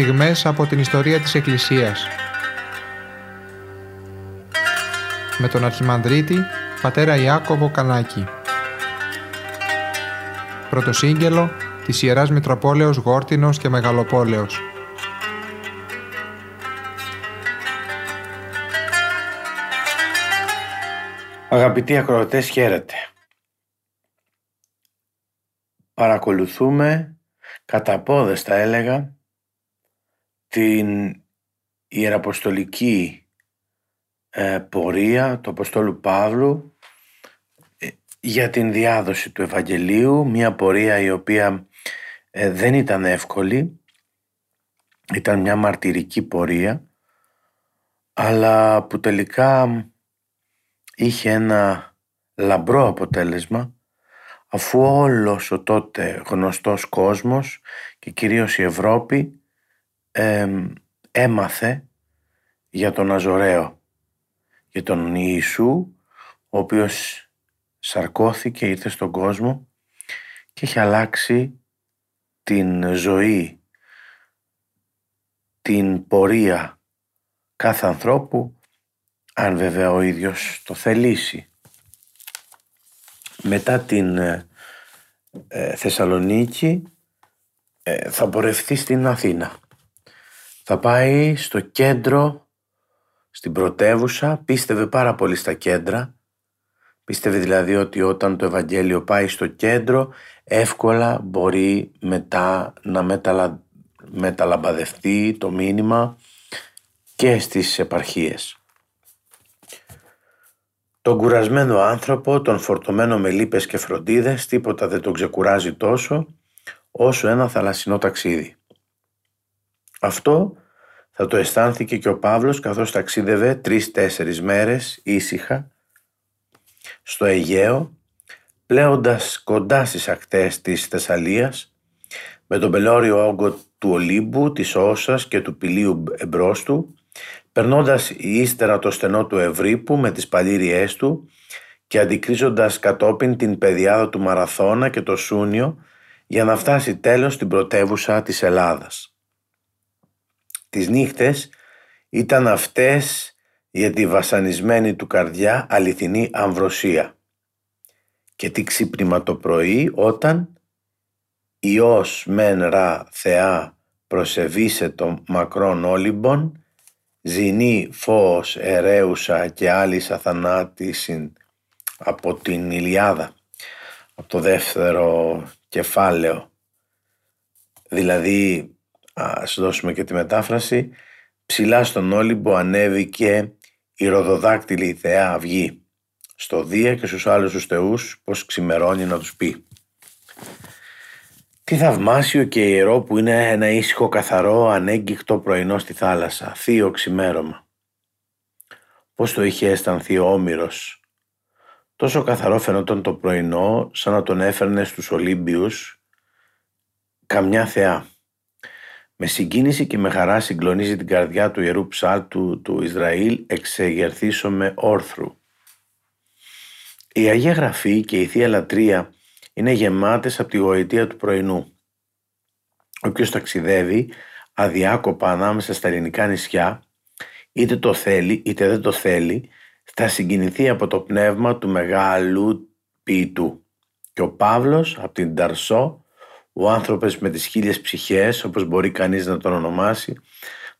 στιγμές από την ιστορία της Εκκλησίας. Με τον Αρχιμανδρίτη, πατέρα Ιάκωβο Κανάκη. Πρωτοσύγγελο της Ιεράς Μητροπόλεως Γόρτινος και Μεγαλοπόλεως. Αγαπητοί ακροατές, χαίρετε. Παρακολουθούμε κατά πόδες θα έλεγα την ιεραποστολική ε, πορεία του Αποστόλου Παύλου ε, για την διάδοση του Ευαγγελίου, μια πορεία η οποία ε, δεν ήταν εύκολη, ήταν μια μαρτυρική πορεία, αλλά που τελικά είχε ένα λαμπρό αποτέλεσμα αφού όλος ο τότε γνωστός κόσμος και κυρίως η Ευρώπη έμαθε για τον Αζωραίο, για τον Ιησού, ο οποίος σαρκώθηκε, ήρθε στον κόσμο και έχει αλλάξει την ζωή, την πορεία κάθε ανθρώπου, αν βέβαια ο ίδιος το θελήσει. Μετά την ε, ε, Θεσσαλονίκη ε, θα πορευτεί στην Αθήνα. Θα πάει στο κέντρο, στην πρωτεύουσα, πίστευε πάρα πολύ στα κέντρα. Πίστευε δηλαδή ότι όταν το Ευαγγέλιο πάει στο κέντρο εύκολα μπορεί μετά να μεταλα... μεταλαμπαδευτεί το μήνυμα και στις επαρχίες. Τον κουρασμένο άνθρωπο, τον φορτωμένο με λύπες και φροντίδες, τίποτα δεν τον ξεκουράζει τόσο όσο ένα θαλασσινό ταξίδι. Αυτό θα το αισθάνθηκε και ο Παύλος καθώς ταξίδευε τρεις-τέσσερις μέρες ήσυχα στο Αιγαίο, πλέοντας κοντά στις ακτές της Θεσσαλίας, με τον πελώριο όγκο του Ολύμπου, της Όσας και του Πηλίου εμπρός του, περνώντας ύστερα το στενό του Ευρύπου με τις παλήριές του και αντικρίζοντας κατόπιν την πεδιάδα του Μαραθώνα και το Σούνιο για να φτάσει τέλος στην πρωτεύουσα της Ελλάδας. Τις νύχτες ήταν αυτές για τη βασανισμένη του καρδιά αληθινή αμβροσία. Και τι ξύπνημα το πρωί όταν Υιός μεν ρα Θεά προσεβήσε το μακρόν όλυμπον ζηνή φως ερέουσα και άλλη αθανάτησιν από την Ηλιάδα από το δεύτερο κεφάλαιο. Δηλαδή ας δώσουμε και τη μετάφραση ψηλά στον Όλυμπο ανέβηκε η ροδοδάκτυλη θεά αυγή στο Δία και στους άλλους τους θεούς πως ξημερώνει να τους πει τι θαυμάσιο και ιερό που είναι ένα ήσυχο καθαρό ανέγκυχτο πρωινό στη θάλασσα, θείο ξημέρωμα. Πώς το είχε αισθανθεί ο Όμηρος. Τόσο καθαρό φαινόταν το πρωινό σαν να τον έφερνε στους Ολύμπιους καμιά θεά. Με συγκίνηση και με χαρά συγκλονίζει την καρδιά του ιερού ψάλτου του Ισραήλ εξεγερθήσομαι όρθρου. Η Αγία Γραφή και η Θεία Λατρεία είναι γεμάτες από τη γοητεία του πρωινού. Όποιος ταξιδεύει αδιάκοπα ανάμεσα στα ελληνικά νησιά, είτε το θέλει είτε δεν το θέλει, θα συγκινηθεί από το πνεύμα του μεγάλου ποιητού. Και ο Παύλος από την Ταρσό, ο άνθρωπος με τις χίλιες ψυχές, όπως μπορεί κανείς να τον ονομάσει,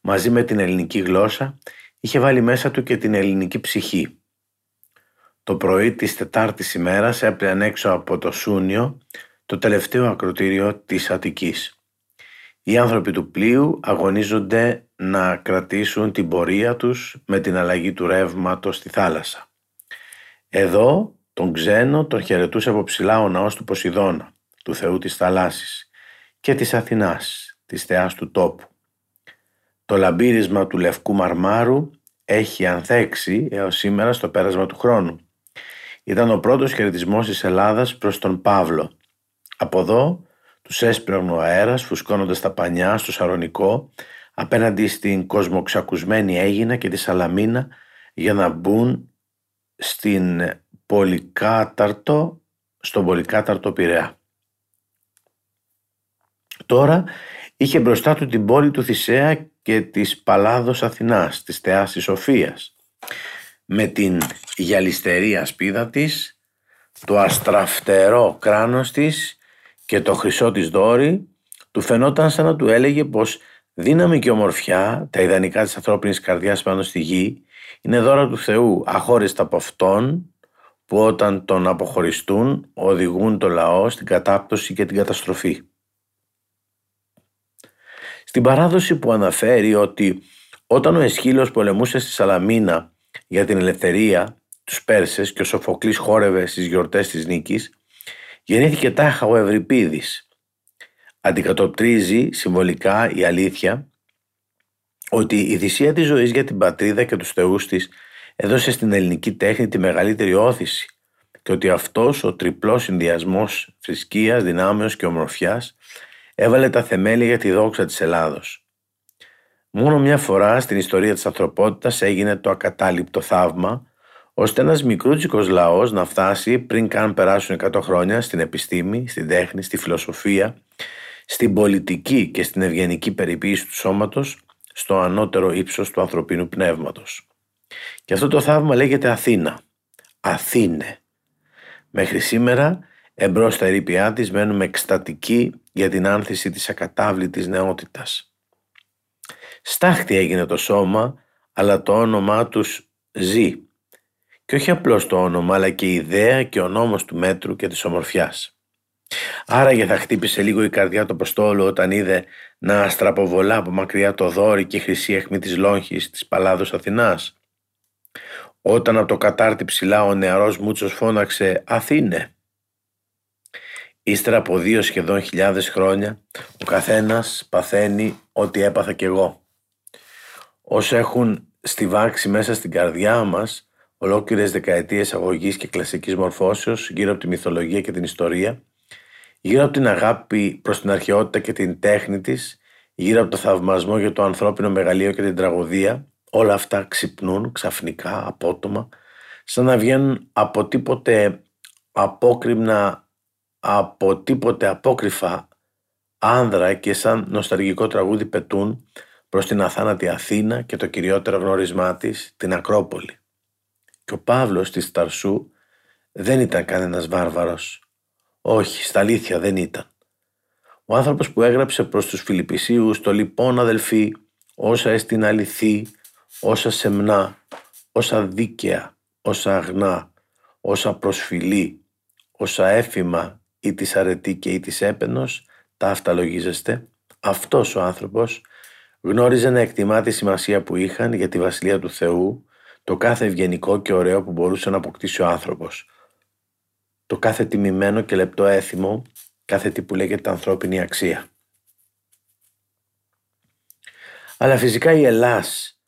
μαζί με την ελληνική γλώσσα, είχε βάλει μέσα του και την ελληνική ψυχή. Το πρωί της Τετάρτης ημέρας έπλεαν έξω από το Σούνιο το τελευταίο ακροτήριο της Αττικής. Οι άνθρωποι του πλοίου αγωνίζονται να κρατήσουν την πορεία τους με την αλλαγή του ρεύματος στη θάλασσα. Εδώ τον ξένο τον χαιρετούσε από ψηλά ο ναός του Ποσειδώνα, του θεού της θαλάσσης και της Αθηνάς, της θεάς του τόπου. Το λαμπύρισμα του λευκού μαρμάρου έχει ανθέξει έως σήμερα στο πέρασμα του χρόνου ήταν ο πρώτος χαιρετισμός της Ελλάδας προς τον Παύλο. Από εδώ τους έσπρωνε ο αέρας φουσκώνοντας τα πανιά στο Σαρονικό απέναντι στην κοσμοξακουσμένη Έγινα και τη Σαλαμίνα για να μπουν στην πολυκάταρτο, στον πολυκάταρτο Πειραιά. Τώρα είχε μπροστά του την πόλη του Θησέα και της Παλάδος Αθηνάς, της θεάς της Σοφίας, με την γυαλιστερή ασπίδα της, το αστραφτερό κράνος της και το χρυσό της δόρη, του φαινόταν σαν να του έλεγε πως δύναμη και ομορφιά, τα ιδανικά της ανθρώπινης καρδιάς πάνω στη γη, είναι δώρα του Θεού, αχώριστα από Αυτόν, που όταν τον αποχωριστούν οδηγούν το λαό στην κατάπτωση και την καταστροφή. Στην παράδοση που αναφέρει ότι όταν ο Εσχύλος πολεμούσε στη Σαλαμίνα για την ελευθερία τους Πέρσες και ο Σοφοκλής χόρευε στις γιορτές της νίκης, γεννήθηκε τάχα ο Ευρυπίδης. Αντικατοπτρίζει συμβολικά η αλήθεια ότι η θυσία της ζωής για την πατρίδα και τους θεούς της έδωσε στην ελληνική τέχνη τη μεγαλύτερη όθηση και ότι αυτός ο τριπλός συνδυασμός θρησκείας, δυνάμεως και ομορφιάς έβαλε τα θεμέλια για τη δόξα της Ελλάδος. Μόνο μια φορά στην ιστορία της ανθρωπότητας έγινε το ακατάληπτο θαύμα ώστε ένας μικρούτσικος λαός να φτάσει πριν καν περάσουν 100 χρόνια στην επιστήμη, στην τέχνη, στη φιλοσοφία, στην πολιτική και στην ευγενική περιποίηση του σώματος στο ανώτερο ύψος του ανθρωπίνου πνεύματος. Και αυτό το θαύμα λέγεται Αθήνα. Αθήνε. Μέχρι σήμερα εμπρός στα ερήπια της μένουμε εκστατικοί για την άνθηση της ακατάβλητης νεότητας. Στάχτη έγινε το σώμα, αλλά το όνομά τους ζει. Και όχι απλώς το όνομα, αλλά και η ιδέα και ο νόμος του μέτρου και της ομορφιάς. Άραγε θα χτύπησε λίγο η καρδιά του Αποστόλου όταν είδε να αστραποβολά από μακριά το δόρυ και η χρυσή αιχμή της λόγχης της Παλάδος Αθηνάς. Όταν από το κατάρτι ψηλά ο νεαρός Μούτσος φώναξε «Αθήνε». Ύστερα από δύο σχεδόν χιλιάδες χρόνια ο καθένας παθαίνει ό,τι έπαθα κι εγώ. Όσοι έχουν στιβάξει μέσα στην καρδιά μας ολόκληρες δεκαετίες αγωγής και κλασικής μορφώσεως γύρω από τη μυθολογία και την ιστορία, γύρω από την αγάπη προς την αρχαιότητα και την τέχνη της, γύρω από το θαυμασμό για το ανθρώπινο μεγαλείο και την τραγωδία, όλα αυτά ξυπνούν ξαφνικά, απότομα, σαν να βγαίνουν από τίποτε απόκριμνα, από τίποτε απόκρυφα άνδρα και σαν νοσταργικό τραγούδι πετούν προς την αθάνατη Αθήνα και το κυριότερο γνωρισμά της, την Ακρόπολη. Και ο Παύλος της Ταρσού δεν ήταν κανένας βάρβαρος. Όχι, στα αλήθεια δεν ήταν. Ο άνθρωπος που έγραψε προς τους Φιλιππισίους το λοιπόν αδελφοί όσα εστιν αληθή, όσα σεμνά, όσα δίκαια, όσα αγνά, όσα προσφυλή, όσα έφημα ή της αρετή και ή της έπαινος, τα αυταλογίζεστε, αυτός ο άνθρωπος γνώριζε να εκτιμά τη σημασία που είχαν για τη Βασιλεία του Θεού το κάθε ευγενικό και ωραίο που μπορούσε να αποκτήσει ο άνθρωπος. Το κάθε τιμημένο και λεπτό έθιμο, κάθε τι που λέγεται ανθρώπινη αξία. Αλλά φυσικά η Ελλάς,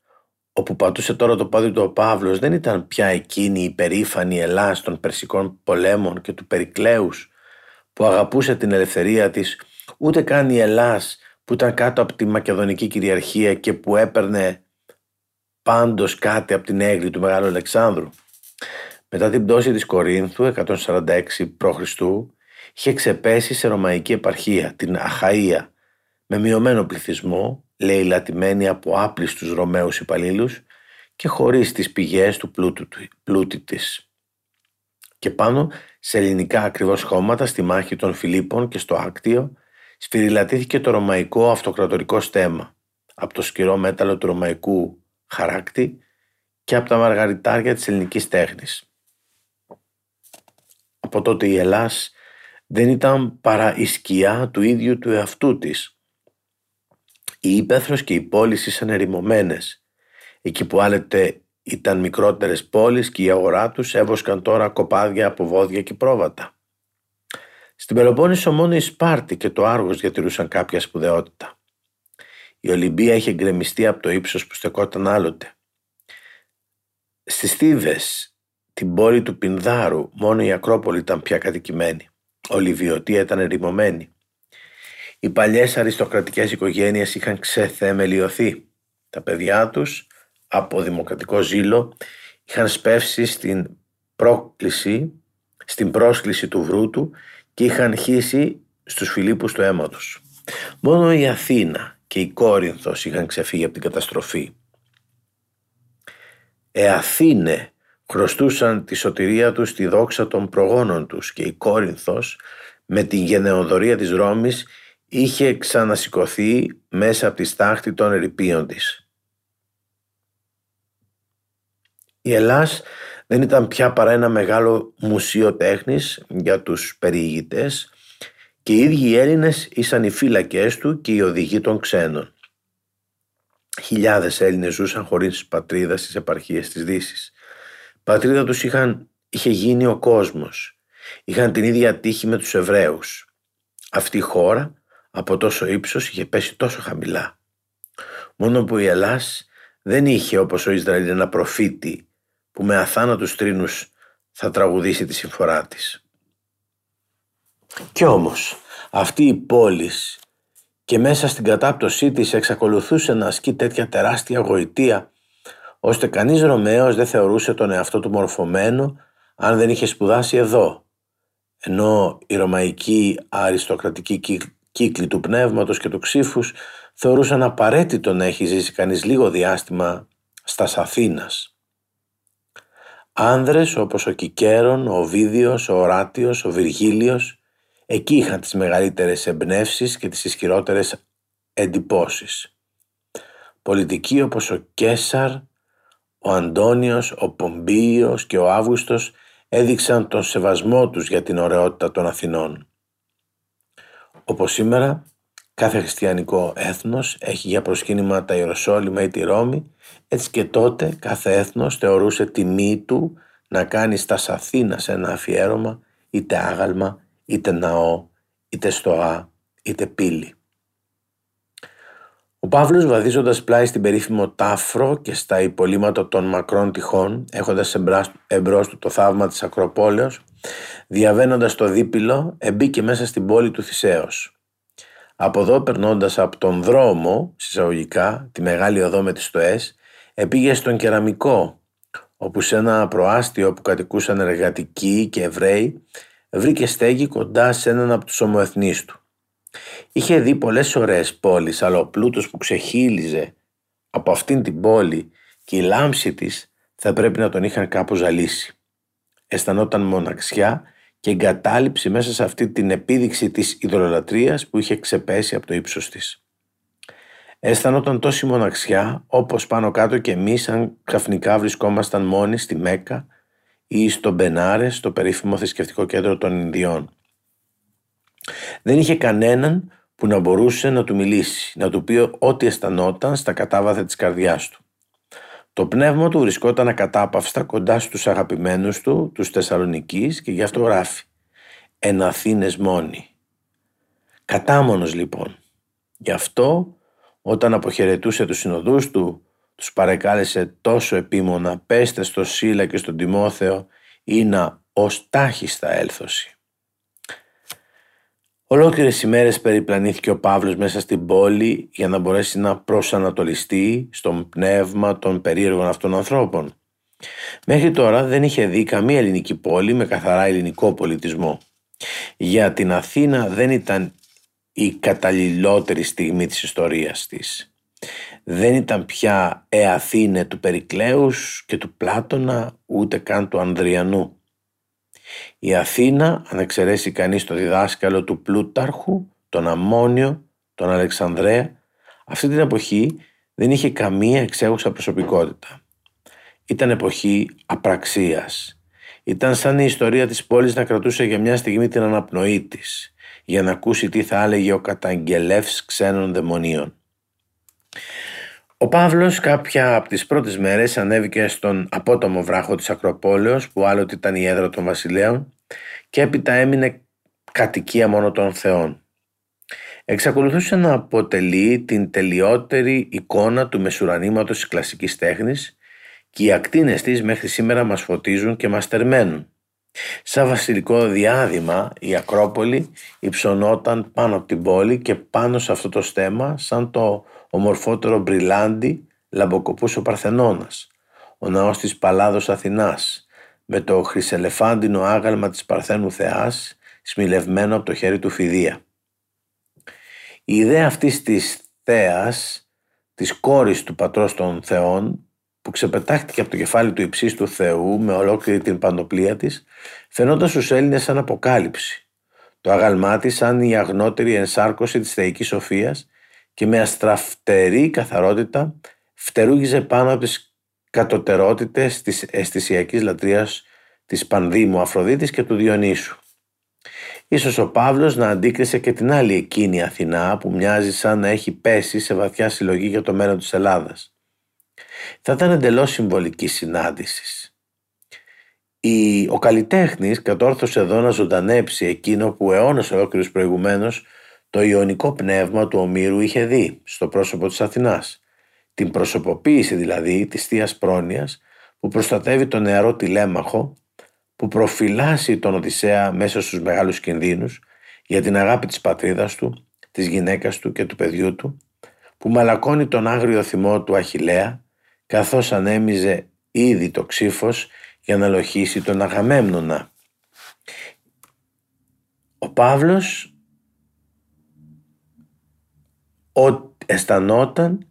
όπου πατούσε τώρα το πόδι του ο Παύλος, δεν ήταν πια εκείνη η υπερήφανη Ελλάς των Περσικών πολέμων και του Περικλέους, που αγαπούσε την ελευθερία της, ούτε καν η Ελλάς που ήταν κάτω από τη Μακεδονική κυριαρχία και που έπαιρνε πάντως κάτι από την έγκλη του Μεγάλου Αλεξάνδρου. Μετά την πτώση της Κορίνθου 146 π.Χ. είχε ξεπέσει σε ρωμαϊκή επαρχία, την Αχαΐα, με μειωμένο πληθυσμό, λέει λατημένη από άπλιστους Ρωμαίους υπαλλήλους και χωρίς τις πηγές του πλούτου, πλούτη της. Και πάνω σε ελληνικά ακριβώς χώματα στη μάχη των Φιλίππων και στο Άκτιο σφυριλατήθηκε το ρωμαϊκό αυτοκρατορικό στέμα από το σκυρό μέταλλο του ρωμαϊκού χαράκτη και από τα μαργαριτάρια της ελληνικής τέχνης. Από τότε η Ελλάς δεν ήταν παρά η σκιά του ίδιου του εαυτού της. Η Ήπεθρος και οι πόλεις ήσαν ερημωμένες. Εκεί που άλλοτε ήταν μικρότερες πόλεις και η αγορά τους έβοσκαν τώρα κοπάδια από βόδια και πρόβατα. Στην Πελοπόννησο μόνο η Σπάρτη και το Άργος διατηρούσαν κάποια σπουδαιότητα. Η Ολυμπία είχε γκρεμιστεί από το ύψος που στεκόταν άλλοτε. Στις Θήβες, την πόλη του Πινδάρου, μόνο η Ακρόπολη ήταν πια κατοικημένη. Όλη η Βιωτία ήταν ερημωμένη. Οι παλιές αριστοκρατικές οικογένειες είχαν ξεθεμελιωθεί. Τα παιδιά τους, από δημοκρατικό ζήλο, είχαν σπεύσει στην πρόκληση, στην πρόσκληση του βρούτου και είχαν χύσει στους Φιλίππους το αίμα τους. Μόνο η Αθήνα και η Κόρινθος είχαν ξεφύγει από την καταστροφή. Ε Αθήνε χρωστούσαν τη σωτηρία τους στη δόξα των προγόνων τους και η Κόρινθος με την γενεοδορία της Ρώμης είχε ξανασηκωθεί μέσα από τη στάχτη των ερηπείων της. Η Ελλάς δεν ήταν πια παρά ένα μεγάλο μουσείο τέχνης για τους περιηγητές και οι ίδιοι οι Έλληνες ήσαν οι φύλακές του και οι οδηγοί των ξένων. Χιλιάδες Έλληνες ζούσαν χωρίς πατρίδα στις επαρχίες της Δύσης. Πατρίδα τους είχαν, είχε γίνει ο κόσμος. Είχαν την ίδια τύχη με τους Εβραίους. Αυτή η χώρα από τόσο ύψος είχε πέσει τόσο χαμηλά. Μόνο που η Ελλάς δεν είχε όπως ο Ισραήλ ένα προφήτη που με αθάνατους τρίνους θα τραγουδήσει τη συμφορά της. Κι όμως αυτή η πόλης και μέσα στην κατάπτωσή της εξακολουθούσε να ασκεί τέτοια τεράστια γοητεία ώστε κανείς Ρωμαίος δεν θεωρούσε τον εαυτό του μορφωμένο αν δεν είχε σπουδάσει εδώ ενώ η ρωμαϊκή αριστοκρατική κύκλη του πνεύματος και του ξύφους θεωρούσαν απαραίτητο να έχει ζήσει κανείς λίγο διάστημα στα Αθήνας. Άνδρες όπως ο Κικέρον, ο Βίδιος, ο Οράτιος, ο Βυργίλιος εκεί είχαν τις μεγαλύτερες εμπνεύσεις και τις ισχυρότερες εντυπώσεις. Πολιτικοί όπως ο Κέσαρ, ο Αντώνιος, ο Πομπίος και ο Αύγουστος έδειξαν τον σεβασμό τους για την ωραιότητα των Αθηνών. Όπως σήμερα, κάθε χριστιανικό έθνος έχει για προσκύνημα τα Ιεροσόλυμα ή τη Ρώμη, έτσι και τότε κάθε έθνος θεωρούσε τιμή του να κάνει στα Σαθήνα σε ένα αφιέρωμα είτε άγαλμα, είτε ναό, είτε στοά, είτε πύλη. Ο Παύλος βαδίζοντας πλάι στην περίφημο Τάφρο και στα υπολείμματα των μακρών τυχών, έχοντας εμπρός του το θαύμα της Ακροπόλεως, διαβαίνοντας το δίπυλο, εμπήκε μέσα στην πόλη του Θησέως. Από εδώ περνώντας από τον δρόμο, συσσαγωγικά, τη μεγάλη οδό με τις στοές, επήγε στον κεραμικό, όπου σε ένα προάστιο που κατοικούσαν εργατικοί και Εβραίοι, βρήκε στέγη κοντά σε έναν από τους ομοεθνείς του. Είχε δει πολλές ωραίες πόλεις, αλλά ο πλούτος που ξεχύλιζε από αυτήν την πόλη και η λάμψη της θα πρέπει να τον είχαν κάπως ζαλίσει. Αισθανόταν μοναξιά και εγκατάλειψη μέσα σε αυτή την επίδειξη της ιδωλολατρίας που είχε ξεπέσει από το ύψος της. Αισθανόταν τόση μοναξιά όπως πάνω κάτω και εμείς αν ξαφνικά βρισκόμασταν μόνοι στη Μέκα ή στο Μπενάρε, στο περίφημο θρησκευτικό κέντρο των Ινδιών. Δεν είχε κανέναν που να μπορούσε να του μιλήσει, να του πει ό,τι αισθανόταν στα κατάβαθα της καρδιάς του. Το πνεύμα του βρισκόταν ακατάπαυστα κοντά στους αγαπημένους του, τους Θεσσαλονικείς και γι' αυτό γράφει «Εν Αθήνες μόνοι». Κατάμονος λοιπόν. Γι' αυτό όταν αποχαιρετούσε τους συνοδούς του, τους παρεκάλεσε τόσο επίμονα «Πέστε στο Σίλα και στον Τιμόθεο ή να ως τάχιστα έλθωση». Ολόκληρες ημέρες περιπλανήθηκε ο Παύλος μέσα στην πόλη για να μπορέσει να προσανατολιστεί στον πνεύμα των περίεργων αυτών ανθρώπων. Μέχρι τώρα δεν είχε δει καμία ελληνική πόλη με καθαρά ελληνικό πολιτισμό. Για την Αθήνα δεν ήταν η καταλληλότερη στιγμή της ιστορίας της. Δεν ήταν πια «Ε Αθήνε» του Περικλέους και του Πλάτωνα ούτε καν του Ανδριανού. Η Αθήνα, αν εξαιρέσει κανείς το διδάσκαλο του Πλούταρχου, τον Αμμόνιο, τον Αλεξανδρέα, αυτή την εποχή δεν είχε καμία εξέχουσα προσωπικότητα. Ήταν εποχή απραξίας. Ήταν σαν η ιστορία της πόλης να κρατούσε για μια στιγμή την αναπνοή της, για να ακούσει τι θα έλεγε ο καταγγελεύς ξένων δαιμονίων. Ο Παύλος κάποια από τις πρώτες μέρες ανέβηκε στον απότομο βράχο της Ακροπόλεως που άλλοτε ήταν η έδρα των βασιλέων και έπειτα έμεινε κατοικία μόνο των θεών. Εξακολουθούσε να αποτελεί την τελειότερη εικόνα του μεσουρανήματος της κλασικής τέχνης και οι ακτίνες της μέχρι σήμερα μας φωτίζουν και μας τερμαίνουν. Σαν βασιλικό διάδημα η Ακρόπολη υψωνόταν πάνω από την πόλη και πάνω σε αυτό το στέμα σαν το ομορφότερο μπριλάντι λαμποκοπούς ο Παρθενώνας, ο ναός της Παλάδος Αθηνάς, με το χρυσελεφάντινο άγαλμα της Παρθένου Θεάς, σμιλευμένο από το χέρι του Φιδία. Η ιδέα αυτής της θέας, της κόρης του πατρός των θεών, που ξεπετάχτηκε από το κεφάλι του υψίστου Θεού με ολόκληρη την παντοπλία της, φαινόταν στους Έλληνες σαν αποκάλυψη. Το άγαλμά της σαν η αγνότερη ενσάρκωση της θεϊκής σοφίας και με αστραφτερή καθαρότητα φτερούγιζε πάνω από τις κατωτερότητες της αισθησιακής λατρείας της Πανδήμου Αφροδίτης και του Διονύσου. Ίσως ο Παύλος να αντίκρισε και την άλλη εκείνη Αθηνά που μοιάζει σαν να έχει πέσει σε βαθιά συλλογή για το μέλλον της Ελλάδας. Θα ήταν εντελώς συμβολική συνάντηση. Ο καλλιτέχνης κατόρθωσε εδώ να ζωντανέψει εκείνο που αιώνε ολόκληρου προηγουμένως το ιονικό πνεύμα του Ομήρου είχε δει στο πρόσωπο της Αθηνάς. Την προσωποποίηση δηλαδή της θείας πρόνοιας που προστατεύει τον νεαρό τηλέμαχο, που προφυλάσσει τον Οδυσσέα μέσα στους μεγάλους κινδύνους για την αγάπη της πατρίδας του, της γυναίκας του και του παιδιού του, που μαλακώνει τον άγριο θυμό του Αχιλέα, καθώς ανέμιζε ήδη το ξύφος για να λοχίσει τον Αγαμέμνονα. Ο Παύλος ο, αισθανόταν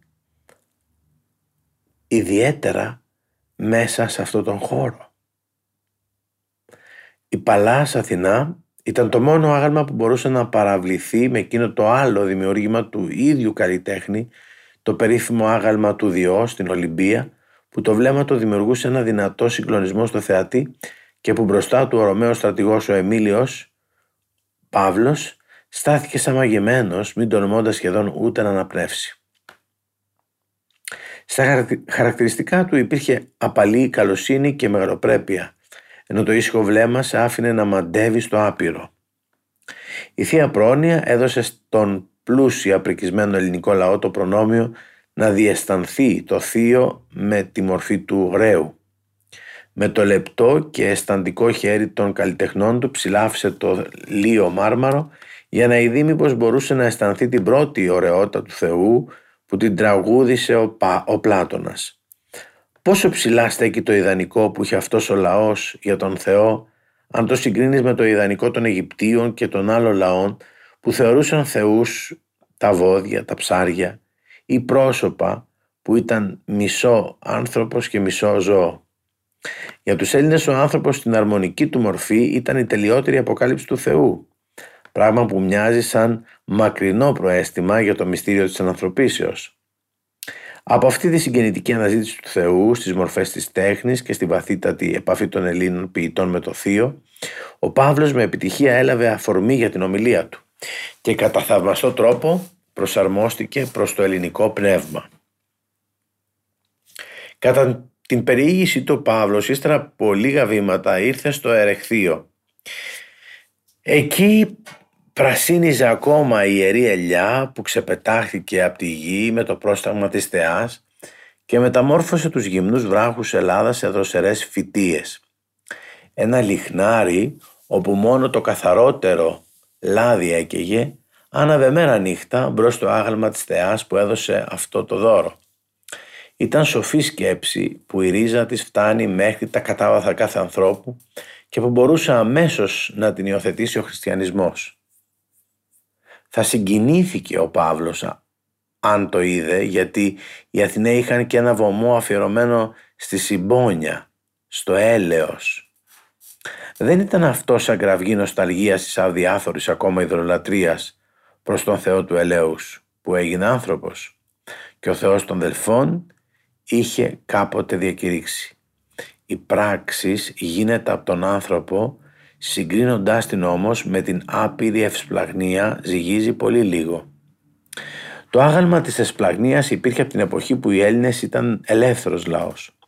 ιδιαίτερα μέσα σε αυτόν τον χώρο. Η Παλάς Αθηνά ήταν το μόνο άγαλμα που μπορούσε να παραβληθεί με εκείνο το άλλο δημιούργημα του ίδιου καλλιτέχνη, το περίφημο άγαλμα του Διό στην Ολυμπία, που το βλέμμα του δημιουργούσε ένα δυνατό συγκλονισμό στο θεατή και που μπροστά του ο Ρωμαίος στρατηγός ο Εμίλιος Παύλος στάθηκε σαν μαγεμένος, μην τολμώντας σχεδόν ούτε να αναπνεύσει. Στα χαρακτηριστικά του υπήρχε απαλή καλοσύνη και μεγαλοπρέπεια, ενώ το ήσυχο βλέμμα σε άφηνε να μαντεύει στο άπειρο. Η Θεία Πρόνοια έδωσε στον πλούσια πρικισμένο ελληνικό λαό το προνόμιο να διαισθανθεί το θείο με τη μορφή του γρέου. Με το λεπτό και αισθαντικό χέρι των καλλιτεχνών του ψηλάφισε το λίο μάρμαρο για να ειδεί μήπως μπορούσε να αισθανθεί την πρώτη ωραιότητα του Θεού που την τραγούδισε ο, Πα, ο Πλάτωνας. Πόσο ψηλά στέκει το ιδανικό που είχε αυτός ο λαός για τον Θεό αν το συγκρίνεις με το ιδανικό των Αιγυπτίων και των άλλων λαών που θεωρούσαν θεούς τα βόδια, τα ψάρια ή πρόσωπα που ήταν μισό άνθρωπος και μισό ζώο. Για τους Έλληνες ο άνθρωπος στην αρμονική του μορφή ήταν η τελειότερη αποκάλυψη του Θεού πράγμα που μοιάζει σαν μακρινό προέστημα για το μυστήριο της ανθρωπίσεως. Από αυτή τη συγγεννητική αναζήτηση του Θεού στις μορφές της τέχνης και στη βαθύτατη επαφή των Ελλήνων ποιητών με το Θείο, ο Παύλος με επιτυχία έλαβε αφορμή για την ομιλία του και κατά θαυμαστό τρόπο προσαρμόστηκε προς το ελληνικό πνεύμα. Κατά την περιήγηση του Παύλος, ύστερα από λίγα βήματα, ήρθε στο Ερεχθείο. Εκεί Πρασίνιζε ακόμα η ιερή ελιά που ξεπετάχθηκε από τη γη με το πρόσταγμα της θεάς και μεταμόρφωσε τους γυμνούς βράχους Ελλάδας σε δροσερές φυτίες. Ένα λιχνάρι όπου μόνο το καθαρότερο λάδι έκαιγε άναβε μέρα νύχτα μπρος στο άγαλμα της θεάς που έδωσε αυτό το δώρο. Ήταν σοφή σκέψη που η ρίζα της φτάνει μέχρι τα κατάβαθα κάθε ανθρώπου και που μπορούσε αμέσως να την υιοθετήσει ο χριστιανισμός. Θα συγκινήθηκε ο Παύλος αν το είδε γιατί οι Αθηναίοι είχαν και ένα βωμό αφιερωμένο στη συμπόνια, στο έλεος. Δεν ήταν αυτός σαν κραυγή νοσταλγίας της αδιάφορης ακόμα υδρολατρείας προς τον Θεό του ελέους που έγινε άνθρωπος και ο Θεός των Δελφών είχε κάποτε διακηρύξει. Η πράξη γίνεται από τον άνθρωπο Συγκρίνοντάς την όμως με την άπειρη ευσπλαγνία ζυγίζει πολύ λίγο. Το άγαλμα της ευσπλαγνίας υπήρχε από την εποχή που οι Έλληνες ήταν ελεύθερος λαός.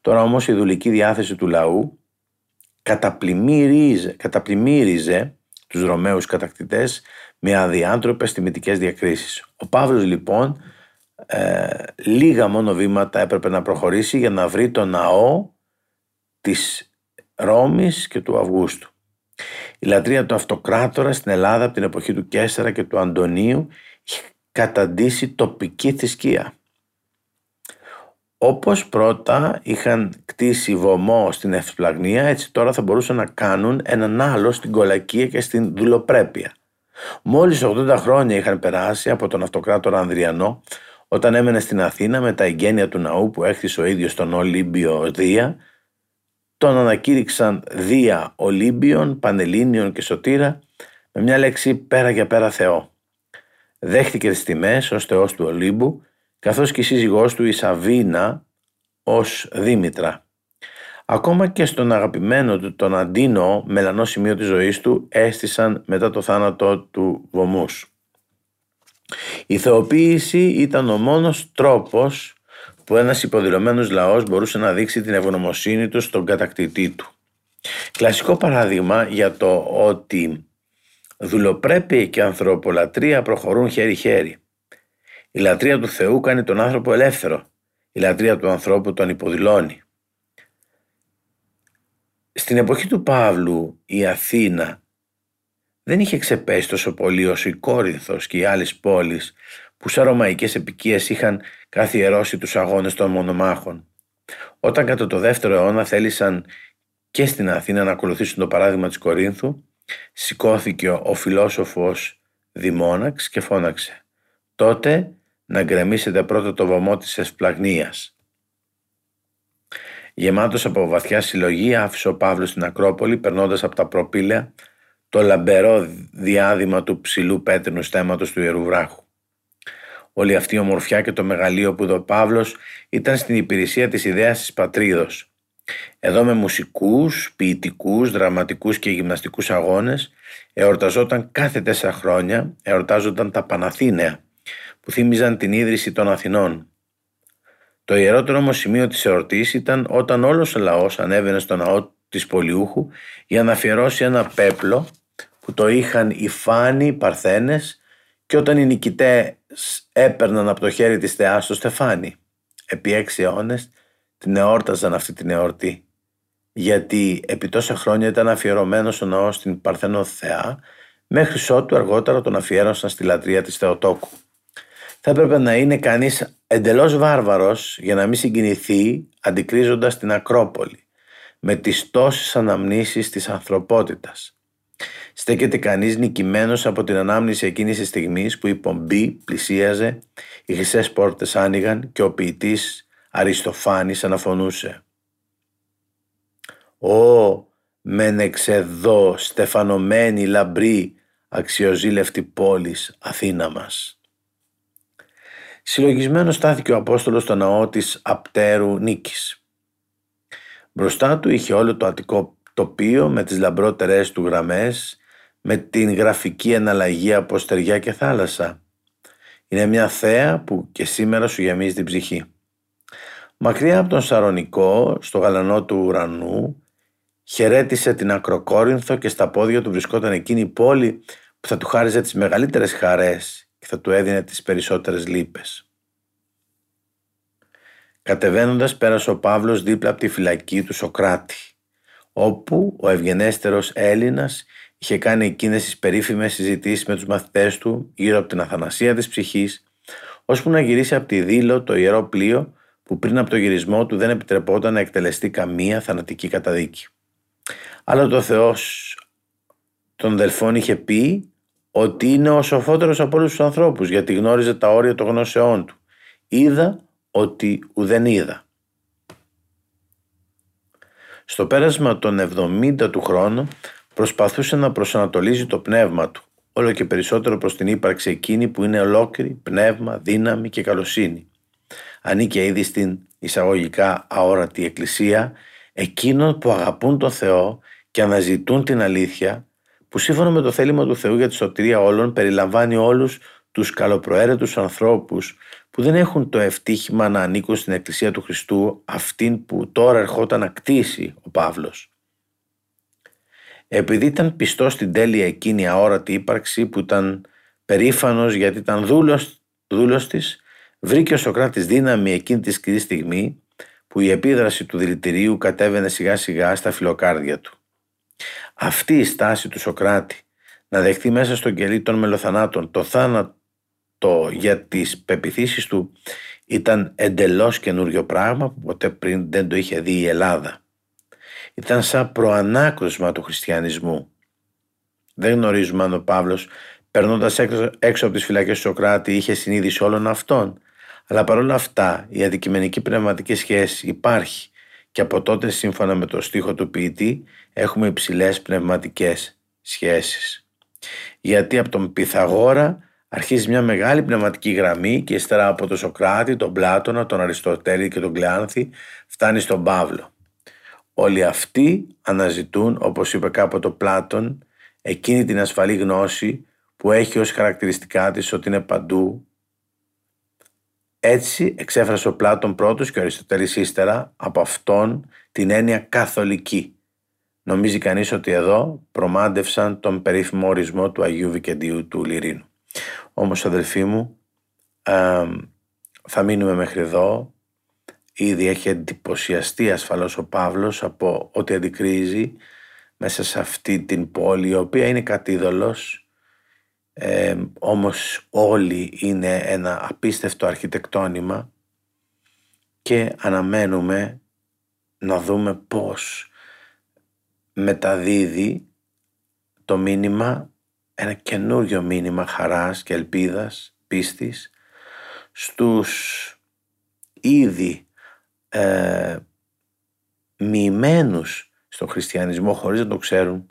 Τώρα όμως η δουλική διάθεση του λαού καταπλημμύριζε, καταπλημμύριζε τους Ρωμαίους κατακτητές με αδιάντροπες τιμητικές διακρίσεις. Ο Παύλος λοιπόν ε, λίγα μόνο βήματα έπρεπε να προχωρήσει για να βρει το ναό της Ρώμης και του Αυγούστου. Η λατρεία του αυτοκράτορα στην Ελλάδα από την εποχή του Κέσσαρα και του Αντωνίου είχε καταντήσει τοπική θρησκεία. Όπως πρώτα είχαν κτίσει βωμό στην Ευσπλαγνία, έτσι τώρα θα μπορούσαν να κάνουν έναν άλλο στην Κολακία και στην Δουλοπρέπεια. Μόλις 80 χρόνια είχαν περάσει από τον αυτοκράτορα Ανδριανό όταν έμενε στην Αθήνα με τα εγγένεια του ναού που έκτισε ο ίδιος τον Ολύμπιο Δία, τον ανακήρυξαν Δία Ολύμπιον, Πανελλήνιον και Σωτήρα με μια λέξη πέρα για πέρα Θεό. Δέχτηκε τις τιμές ως Θεός του Ολύμπου καθώς και η σύζυγός του η Σαβίνα ως Δήμητρα. Ακόμα και στον αγαπημένο του τον Αντίνο μελανό σημείο της ζωής του έστησαν μετά το θάνατο του βωμούς. Η θεοποίηση ήταν ο μόνος τρόπος που ένας υποδηλωμένος λαός μπορούσε να δείξει την ευγνωμοσύνη του στον κατακτητή του. Κλασικό παράδειγμα για το ότι δουλοπρέπεια και ανθρωπολατρεία προχωρούν χέρι-χέρι. Η λατρεία του Θεού κάνει τον άνθρωπο ελεύθερο. Η λατρεία του ανθρώπου τον υποδηλώνει. Στην εποχή του Παύλου η Αθήνα δεν είχε ξεπέσει τόσο πολύ όσο η Κόρινθος και οι άλλες πόλεις που σαν ρωμαϊκές επικίες είχαν καθιερώσει τους αγώνες των μονομάχων. Όταν κατά το δεύτερο αιώνα θέλησαν και στην Αθήνα να ακολουθήσουν το παράδειγμα της Κορίνθου, σηκώθηκε ο φιλόσοφος Δημόναξ και φώναξε «Τότε να γκρεμίσετε πρώτα το βωμό της Εσπλαγνίας». Γεμάτος από βαθιά συλλογή άφησε ο Παύλος στην Ακρόπολη περνώντας από τα προπήλαια το λαμπερό διάδημα του ψηλού πέτρινου στέματος του Ιερού Βράχου. Όλη αυτή η ομορφιά και το μεγαλείο που είδε ο Παύλος ήταν στην υπηρεσία της ιδέας της πατρίδος. Εδώ με μουσικούς, ποιητικούς, δραματικούς και γυμναστικούς αγώνες εορταζόταν κάθε τέσσερα χρόνια, εορτάζονταν τα Παναθήναια που θύμιζαν την ίδρυση των Αθηνών. Το ιερότερο όμως σημείο της εορτής ήταν όταν όλος ο λαός ανέβαινε στο ναό της Πολιούχου για να αφιερώσει ένα πέπλο που το είχαν οι φάνοι οι παρθένες και όταν οι νικητές έπαιρναν από το χέρι της θεάς το στεφάνι. Επί έξι αιώνες την εόρταζαν αυτή την εορτή γιατί επί τόσα χρόνια ήταν αφιερωμένος ο ναός στην Παρθένο Θεά μέχρι ότου αργότερα τον αφιέρωσαν στη λατρεία της Θεοτόκου. Θα έπρεπε να είναι κανείς εντελώς βάρβαρος για να μην συγκινηθεί αντικρίζοντας την Ακρόπολη με τις τόσες αναμνήσεις της ανθρωπότητας. Στέκεται κανείς νικημένος από την ανάμνηση εκείνης της στιγμής που η πομπή πλησίαζε, οι χρυσές πόρτες άνοιγαν και ο ποιητής Αριστοφάνης αναφωνούσε. «Ω, μεν εξεδώ στεφανωμένη λαμπρή αξιοζήλευτη πόλης Αθήνα μας». Συλλογισμένος στάθηκε ο Απόστολος στο ναό της Απτέρου Νίκης. Μπροστά του είχε όλο το αττικό τοπίο με τις λαμπρότερες του γραμμές, με την γραφική εναλλαγή από στεριά και θάλασσα. Είναι μια θέα που και σήμερα σου γεμίζει την ψυχή. Μακριά από τον Σαρονικό, στο γαλανό του ουρανού, χαιρέτησε την Ακροκόρινθο και στα πόδια του βρισκόταν εκείνη η πόλη που θα του χάριζε τις μεγαλύτερες χαρές και θα του έδινε τις περισσότερες λύπες. Κατεβαίνοντας πέρασε ο Παύλος δίπλα από τη φυλακή του Σοκράτη, όπου ο ευγενέστερος Έλληνας είχε κάνει εκείνες τις περίφημες συζητήσεις με τους μαθητές του γύρω από την αθανασία της ψυχής, ώσπου να γυρίσει από τη Δήλο το ιερό πλοίο που πριν από το γυρισμό του δεν επιτρεπόταν να εκτελεστεί καμία θανατική καταδίκη. Αλλά το Θεός των Δελφών είχε πει ότι είναι ο σοφότερος από όλους τους ανθρώπους γιατί γνώριζε τα όρια των γνώσεών του. Είδα ότι ουδέν είδα. Στο πέρασμα των 70 του χρόνου προσπαθούσε να προσανατολίζει το πνεύμα του όλο και περισσότερο προς την ύπαρξη εκείνη που είναι ολόκληρη πνεύμα, δύναμη και καλοσύνη. Ανήκε ήδη στην εισαγωγικά αόρατη εκκλησία εκείνων που αγαπούν τον Θεό και αναζητούν την αλήθεια που σύμφωνα με το θέλημα του Θεού για τη σωτηρία όλων περιλαμβάνει όλους τους καλοπροαίρετους ανθρώπους που δεν έχουν το ευτύχημα να ανήκουν στην Εκκλησία του Χριστού αυτήν που τώρα ερχόταν να κτίσει ο Παύλος. Επειδή ήταν πιστός στην τέλεια εκείνη αόρατη ύπαρξη που ήταν περήφανος γιατί ήταν δούλος, δούλος της, βρήκε ο Σοκράτης δύναμη εκείνη τη σκληρή στιγμή που η επίδραση του δηλητηρίου κατέβαινε σιγά σιγά στα φιλοκάρδια του. Αυτή η στάση του Σοκράτη να δεχτεί μέσα στον κελί των μελοθανάτων το θάνατο για τις πεπιθήσεις του ήταν εντελώς καινούριο πράγμα που ποτέ πριν δεν το είχε δει η Ελλάδα. Ήταν σαν προανάκρουσμα του χριστιανισμού. Δεν γνωρίζουμε αν ο Παύλος Περνώντας έξω από τις φυλακές του Σοκράτη είχε συνείδηση όλων αυτών. Αλλά παρόλα αυτά η αντικειμενική πνευματική σχέση υπάρχει και από τότε σύμφωνα με το στίχο του ποιητή έχουμε υψηλές πνευματικές σχέσεις. Γιατί από τον Πυθαγόρα αρχίζει μια μεγάλη πνευματική γραμμή και ύστερα από τον Σοκράτη, τον Πλάτωνα, τον Αριστοτέλη και τον Κλεάνθη φτάνει στον Παύλο. Όλοι αυτοί αναζητούν, όπως είπε κάποτε ο Πλάτων, εκείνη την ασφαλή γνώση που έχει ως χαρακτηριστικά της ότι είναι παντού. Έτσι εξέφρασε ο Πλάτων πρώτος και ο Αριστοτέλης ύστερα από αυτόν την έννοια καθολική. Νομίζει κανείς ότι εδώ προμάντευσαν τον περίφημο ορισμό του Αγίου Βικεντίου του Λυρίνου. Όμως αδελφοί μου θα μείνουμε μέχρι εδώ. Ήδη έχει εντυπωσιαστεί ασφαλώς ο Παύλος από ό,τι αντικρίζει μέσα σε αυτή την πόλη η οποία είναι κατήδωλος ε, όμως όλοι είναι ένα απίστευτο αρχιτεκτόνημα και αναμένουμε να δούμε πώς μεταδίδει το μήνυμα, ένα καινούριο μήνυμα χαράς και ελπίδας, πίστης στους ήδη ε, μοιημένους στον χριστιανισμό χωρίς να το ξέρουν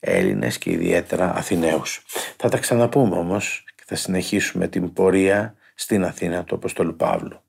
Έλληνες και ιδιαίτερα Αθηναίους. Θα τα ξαναπούμε όμως και θα συνεχίσουμε την πορεία στην Αθήνα του Αποστολού Παύλου.